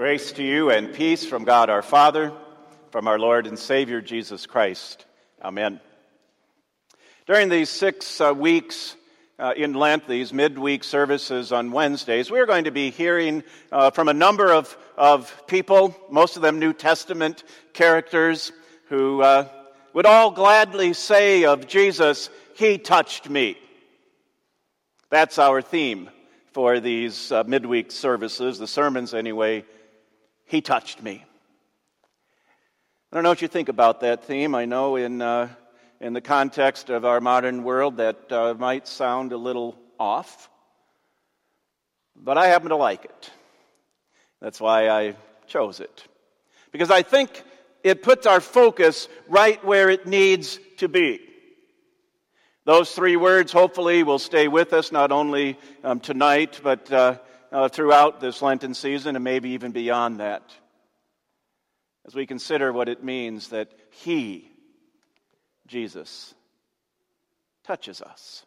Grace to you and peace from God our Father, from our Lord and Savior Jesus Christ. Amen. During these six uh, weeks uh, in Lent, these midweek services on Wednesdays, we're going to be hearing uh, from a number of, of people, most of them New Testament characters, who uh, would all gladly say of Jesus, He touched me. That's our theme for these uh, midweek services, the sermons anyway, he touched me. I don't know what you think about that theme. I know in, uh, in the context of our modern world that uh, might sound a little off, but I happen to like it. That's why I chose it. Because I think it puts our focus right where it needs to be. Those three words hopefully will stay with us not only um, tonight, but uh, uh, throughout this Lenten season and maybe even beyond that. As we consider what it means that He, Jesus, touches us.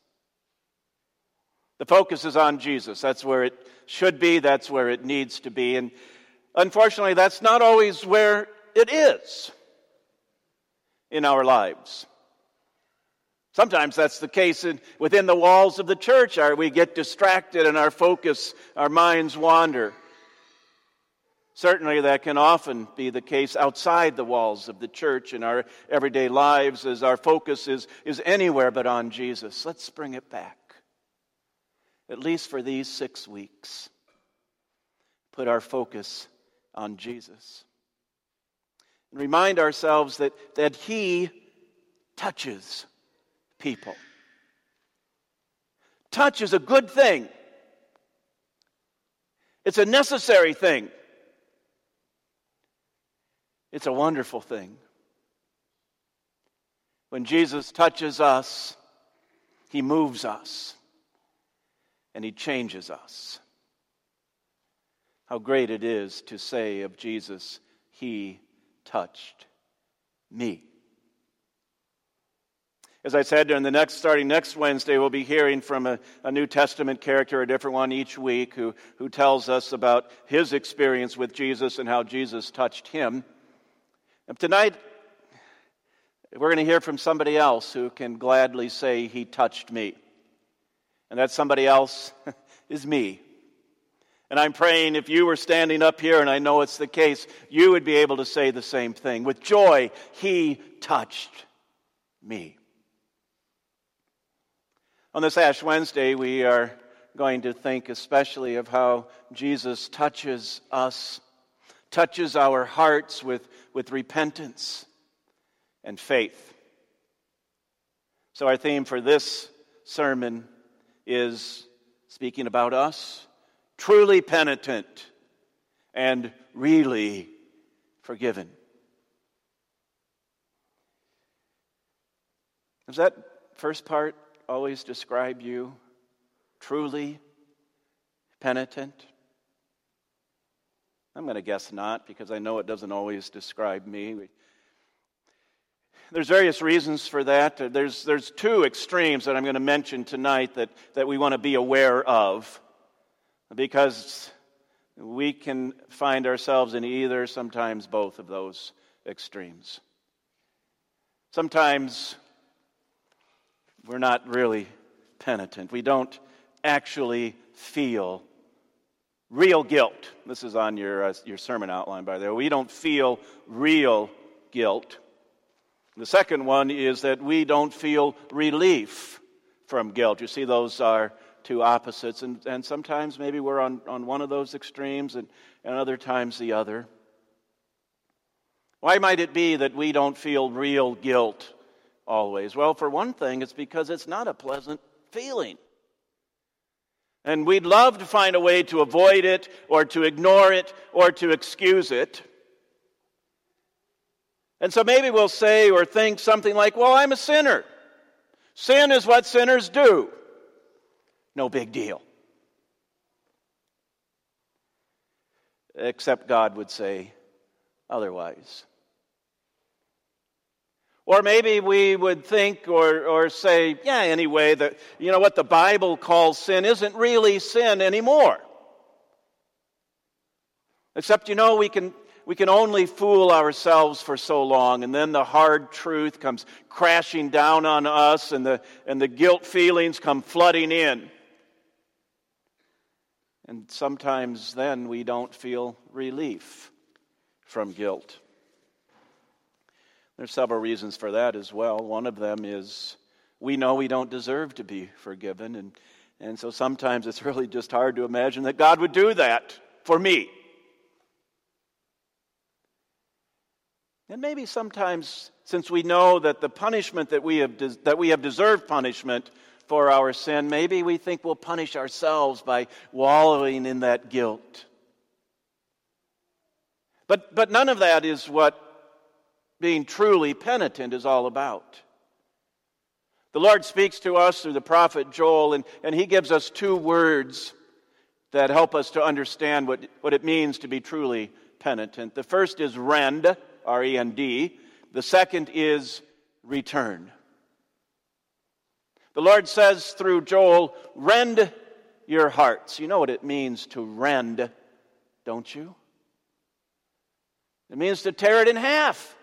The focus is on Jesus. That's where it should be, that's where it needs to be. And unfortunately, that's not always where it is in our lives. Sometimes that's the case in, within the walls of the church. Our, we get distracted and our focus, our minds wander. Certainly, that can often be the case outside the walls of the church in our everyday lives as our focus is, is anywhere but on Jesus. Let's bring it back, at least for these six weeks. Put our focus on Jesus. And remind ourselves that, that He touches people. Touch is a good thing, it's a necessary thing, it's a wonderful thing. When Jesus touches us, he moves us and he changes us. How great it is to say of Jesus, He touched me. As I said, during the next, starting next Wednesday, we'll be hearing from a, a, New Testament character, a different one each week, who, who tells us about his experience with Jesus and how Jesus touched him. And tonight, we're going to hear from somebody else who can gladly say, He touched me. And that somebody else is me. And I'm praying if you were standing up here, and I know it's the case, you would be able to say the same thing. With joy, He touched me. On this Ash Wednesday, we are going to think especially of how Jesus touches us, touches our hearts with, with repentance and faith. So, our theme for this sermon is speaking about us, truly penitent and really forgiven. Is that first part always describe you truly penitent? I'm going to guess not because I know it doesn't always describe me. There's various reasons for that. There's, there's two extremes that I'm going to mention tonight that, that we want to be aware of because we can find ourselves in either, sometimes both of those extremes. Sometimes we're not really penitent. We don't actually feel real guilt. This is on your, uh, your sermon outline, by the way. We don't feel real guilt. The second one is that we don't feel relief from guilt. You see, those are two opposites, and, and sometimes maybe we're on, on one of those extremes, and, and other times the other. Why might it be that we don't feel real guilt always? Well, for one thing, it's because it's not a pleasant feeling. And we'd love to find a way to avoid it or to ignore it or to excuse it. And so maybe we'll say or think something like, well, I'm a sinner. Sin is what sinners do. No big deal. Except God would say otherwise. Or maybe we would think or, or say, yeah, anyway, that, you know, what the Bible calls sin isn't really sin anymore. Except, you know, we can, we can only fool ourselves for so long, and then the hard truth comes crashing down on us, and the, and the guilt feelings come flooding in. And sometimes then we don't feel relief from guilt. There's several reasons for that as well. One of them is we know we don't deserve to be forgiven, and, and so sometimes it's really just hard to imagine that God would do that for me. And maybe sometimes, since we know that the punishment that we have, that we have deserved punishment for our sin, maybe we think we'll punish ourselves by wallowing in that guilt. But, but none of that is what being truly penitent is all about. The Lord speaks to us through the prophet Joel, and, and he gives us two words that help us to understand what, what it means to be truly penitent. The first is rend, R E N D. The second is return. The Lord says through Joel, rend your hearts. You know what it means to rend, don't you? It means to tear it in half.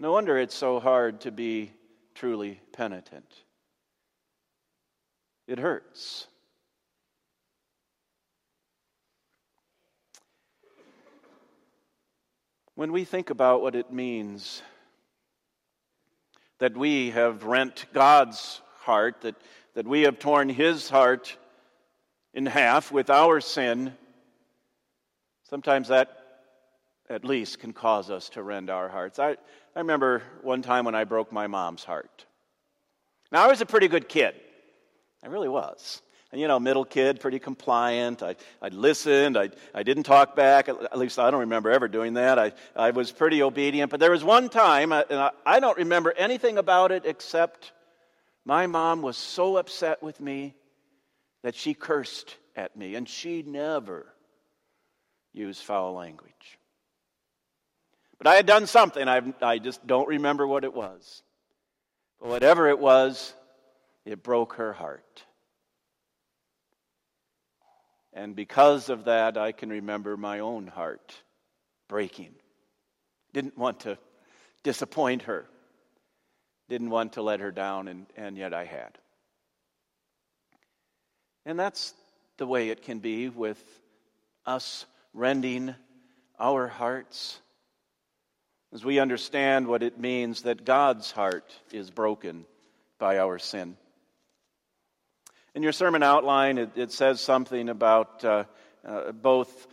No wonder it's so hard to be truly penitent. It hurts. When we think about what it means that we have rent God's heart, that, that we have torn his heart in half with our sin, sometimes that at least can cause us to rend our hearts. I, I remember one time when I broke my mom's heart. Now, I was a pretty good kid. I really was. And, you know, middle kid, pretty compliant. I, I listened. I, I didn't talk back. At least I don't remember ever doing that. I, I was pretty obedient. But there was one time, uh, and I, I don't remember anything about it except my mom was so upset with me that she cursed at me. And she never used foul language. But I had done something. I, I just don't remember what it was. But whatever it was, it broke her heart. And because of that, I can remember my own heart breaking. Didn't want to disappoint her, didn't want to let her down, and, and yet I had. And that's the way it can be with us rending our hearts as we understand what it means that God's heart is broken by our sin. In your sermon outline, it, it says something about uh, uh, both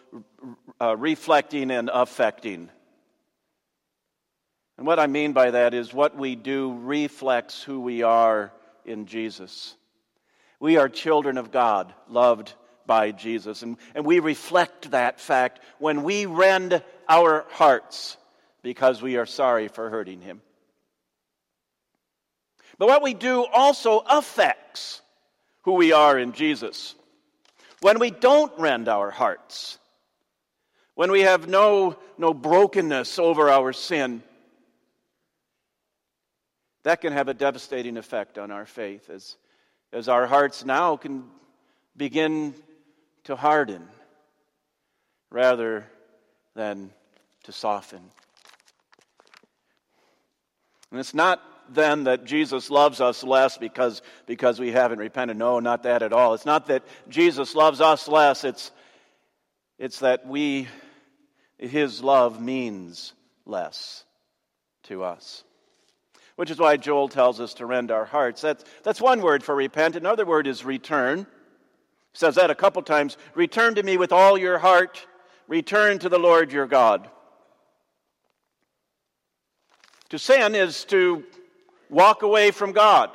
uh, reflecting and affecting. And what I mean by that is what we do reflects who we are in Jesus. We are children of God, loved by Jesus. And, and we reflect that fact when we rend our hearts because we are sorry for hurting him. But what we do also affects who we are in Jesus. When we don't rend our hearts, when we have no, no brokenness over our sin, that can have a devastating effect on our faith as, as our hearts now can begin to harden rather than to soften. And it's not then that Jesus loves us less because, because we haven't repented. No, not that at all. It's not that Jesus loves us less, it's, it's that we, his love means less to us. Which is why Joel tells us to rend our hearts. That's, that's one word for repent. Another word is return. He says that a couple times. Return to me with all your heart. Return to the Lord your God. To sin is to walk away from God.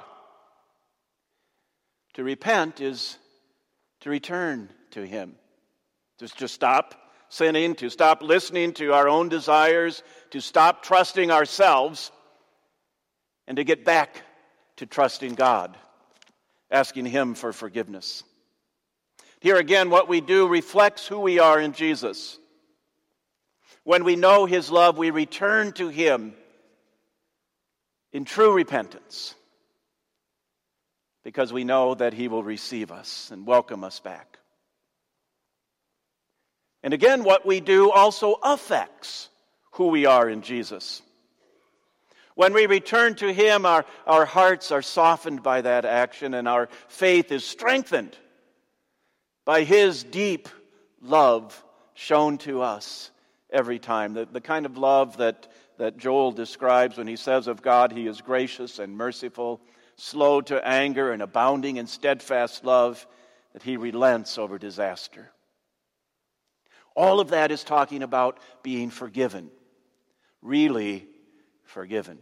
To repent is to return to Him. Just to stop sinning, to stop listening to our own desires, to stop trusting ourselves, and to get back to trusting God, asking Him for forgiveness. Here again, what we do reflects who we are in Jesus. When we know His love, we return to Him in true repentance because we know that He will receive us and welcome us back. And again, what we do also affects who we are in Jesus. When we return to Him, our, our hearts are softened by that action and our faith is strengthened by His deep love shown to us every time. The, the kind of love that, that Joel describes when he says of God, He is gracious and merciful, slow to anger, and abounding in steadfast love, that He relents over disaster. All of that is talking about being forgiven, really forgiven.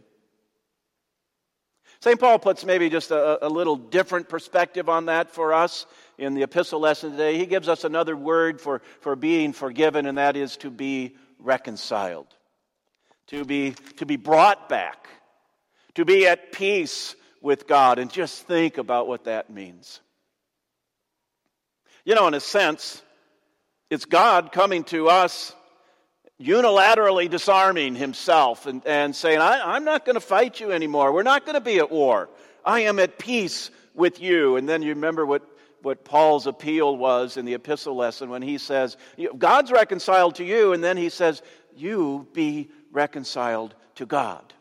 St. Paul puts maybe just a, a, little different perspective on that for us in the epistle lesson today. He gives us another word for, for being forgiven, and that is to be reconciled, to be, to be brought back, to be at peace with God. And just think about what that means. You know, in a sense, it's God coming to us unilaterally disarming himself and, and saying, I, am not going to fight you anymore. We're not going to be at war. I am at peace with you. And then you remember what, what Paul's appeal was in the epistle lesson when he says, God's reconciled to you. And then he says, You be reconciled to God.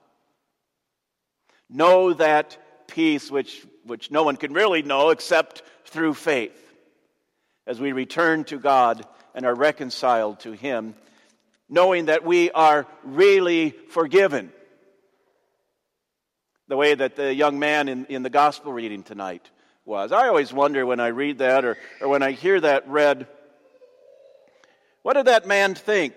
Know that peace which, which no one can really know except through faith. As we return to God and are reconciled to Him knowing that we are really forgiven. The way that the young man in, in the gospel reading tonight was. I always wonder when I read that or, or when I hear that read, what did that man think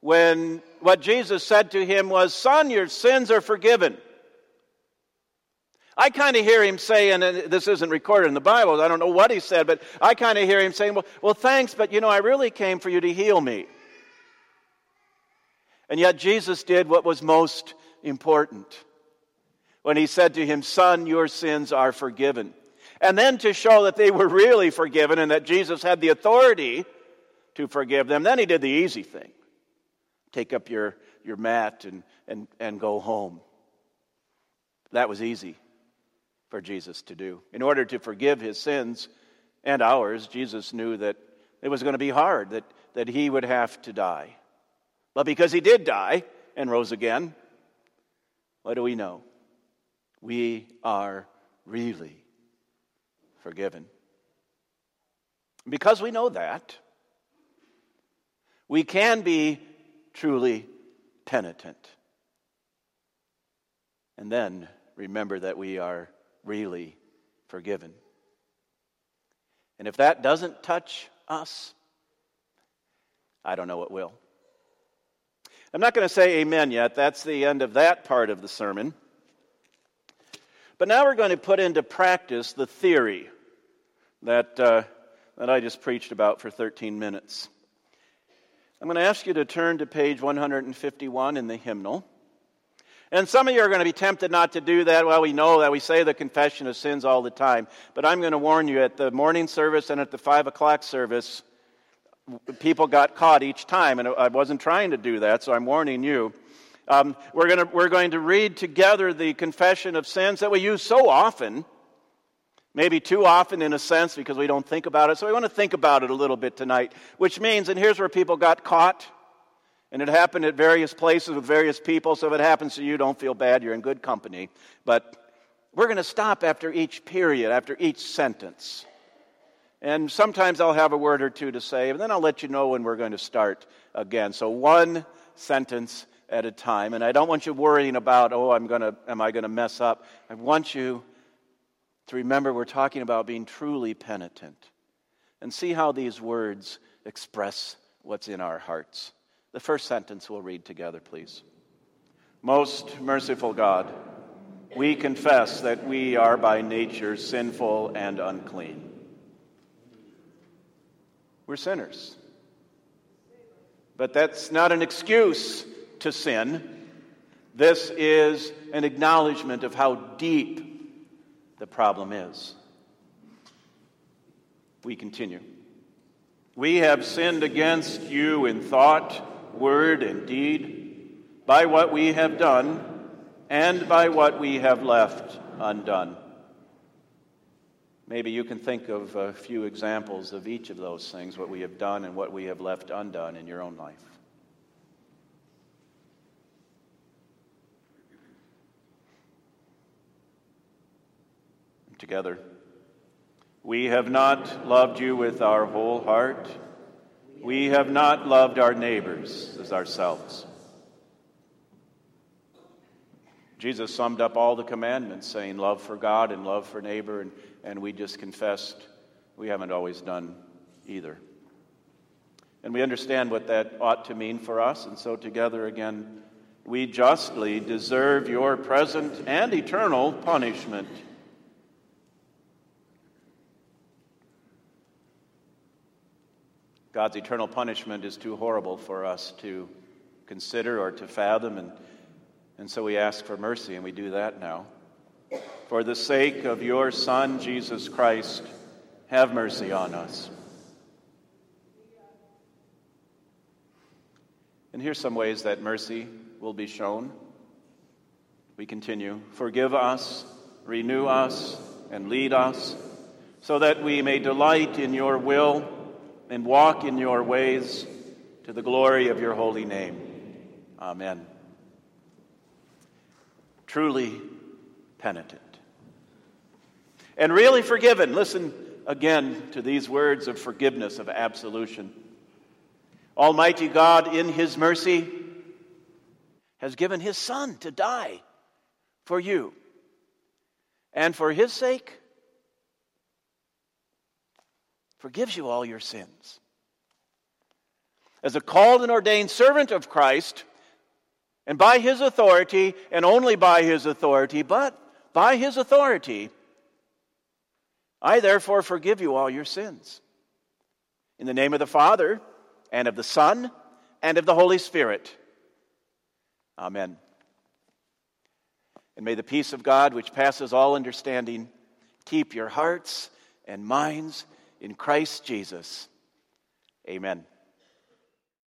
when what Jesus said to him was, Son, your sins are forgiven? I kind of hear him saying, and this isn't recorded in the Bible, I don't know what he said, but I kind of hear him saying, well, well, thanks, but you know, I really came for you to heal me. And yet Jesus did what was most important when he said to him, Son, your sins are forgiven. And then to show that they were really forgiven and that Jesus had the authority to forgive them, then he did the easy thing take up your, your mat and, and, and go home. That was easy for Jesus to do. In order to forgive his sins and ours, Jesus knew that it was going to be hard, that, that he would have to die. But because he did die and rose again, what do we know? We are really forgiven. Because we know that, we can be truly penitent. And then remember that we are really forgiven. And if that doesn't touch us, I don't know what will. I'm not going to say amen yet. That's the end of that part of the sermon. But now we're going to put into practice the theory that, uh, that I just preached about for 13 minutes. I'm going to ask you to turn to page 151 in the hymnal. And some of you are going to be tempted not to do that. Well, we know that we say the confession of sins all the time. But I'm going to warn you at the morning service and at the 5 o'clock service, people got caught each time, and I wasn't trying to do that, so I'm warning you. Um, we're, gonna, we're going to read together the confession of sins that we use so often, maybe too often in a sense because we don't think about it. So we want to think about it a little bit tonight, which means, and here's where people got caught, and it happened at various places with various people, so if it happens to you, don't feel bad, you're in good company. But we're going to stop after each period, after each sentence. And sometimes I'll have a word or two to say, and then I'll let you know when we're going to start again. So one sentence at a time. And I don't want you worrying about, oh, I'm going to, am I going to mess up? I want you to remember we're talking about being truly penitent. And see how these words express what's in our hearts. The first sentence we'll read together, please. Most merciful God, we confess that we are by nature sinful and unclean. We're sinners. But that's not an excuse to sin. This is an acknowledgement of how deep the problem is. We continue. We have sinned against you in thought, word, and deed, by what we have done and by what we have left undone. Maybe you can think of a few examples of each of those things, what we have done and what we have left undone in your own life. Together. We have not loved you with our whole heart. We have not loved our neighbors as ourselves. Jesus summed up all the commandments, saying love for God and love for neighbor, and, and we just confessed we haven't always done either. And we understand what that ought to mean for us, and so together again, we justly deserve your present and eternal punishment. God's eternal punishment is too horrible for us to consider or to fathom, and and so we ask for mercy, and we do that now. For the sake of your Son, Jesus Christ, have mercy on us. And here's some ways that mercy will be shown. We continue Forgive us, renew us, and lead us, so that we may delight in your will and walk in your ways to the glory of your holy name. Amen truly penitent. And really forgiven. Listen again to these words of forgiveness, of absolution. Almighty God, in His mercy, has given His Son to die for you. And for His sake, forgives you all your sins. As a called and ordained servant of Christ, and by his authority, and only by his authority, but by his authority, I therefore forgive you all your sins. In the name of the Father, and of the Son, and of the Holy Spirit. Amen. And may the peace of God, which passes all understanding, keep your hearts and minds in Christ Jesus. Amen.